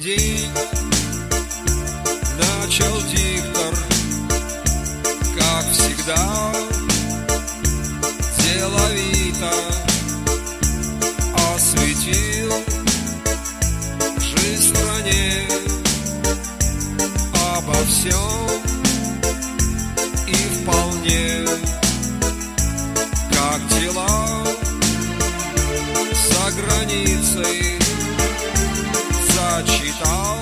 день Начал диктор, как всегда Деловито осветил Жизнь стране. Обо всем зачитал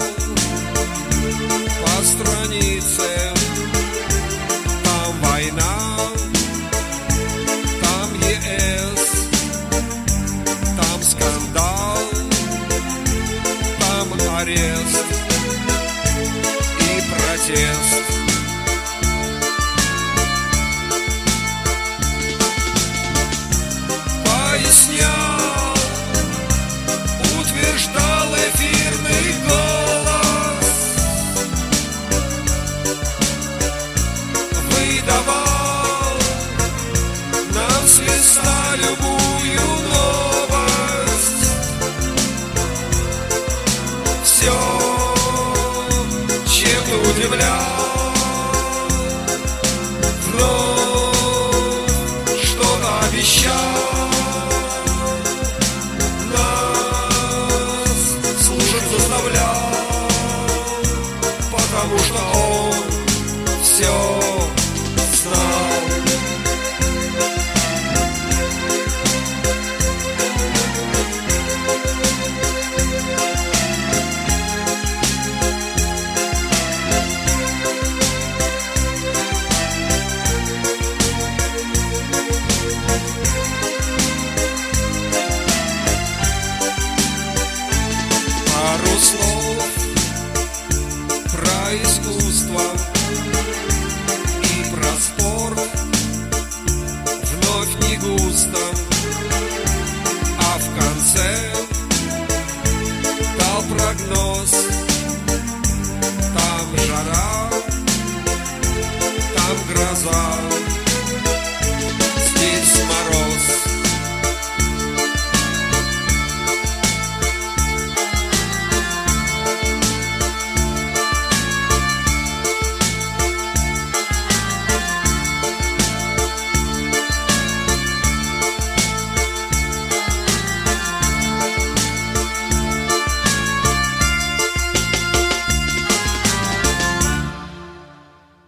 по странице. Там война, там ЕС, там скандал, там арест и протест. Все чем-то удивлял, вновь что-то обещал. Нас слушать заставлял, потому что он все Пару слов про искусство и про спорт Вновь не густо